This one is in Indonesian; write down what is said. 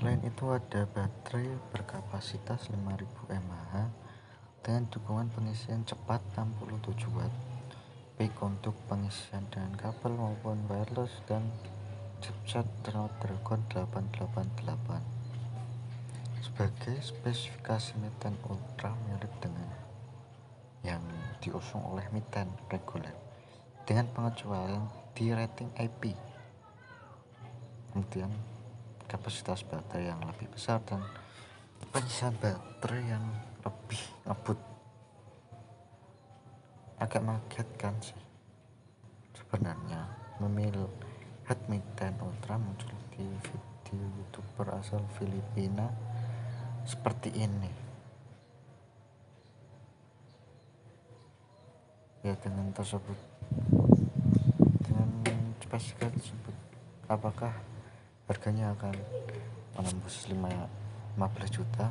Selain itu ada baterai berkapasitas 5000 mAh dengan dukungan pengisian cepat 67 watt baik untuk pengisian dengan kabel maupun wireless dan chipset Snapdragon 888 sebagai spesifikasi Mi 10 Ultra mirip dengan yang diusung oleh Mi 10 reguler dengan pengecualian di rating IP kemudian kapasitas baterai yang lebih besar dan pengisian baterai yang lebih ngebut. Agak mengagetkan sih. Sebenarnya memilih Mi 10 Ultra muncul di video youtuber asal Filipina seperti ini. Ya dengan tersebut dengan spesifikasi tersebut apakah harganya akan menembus 5, 15 juta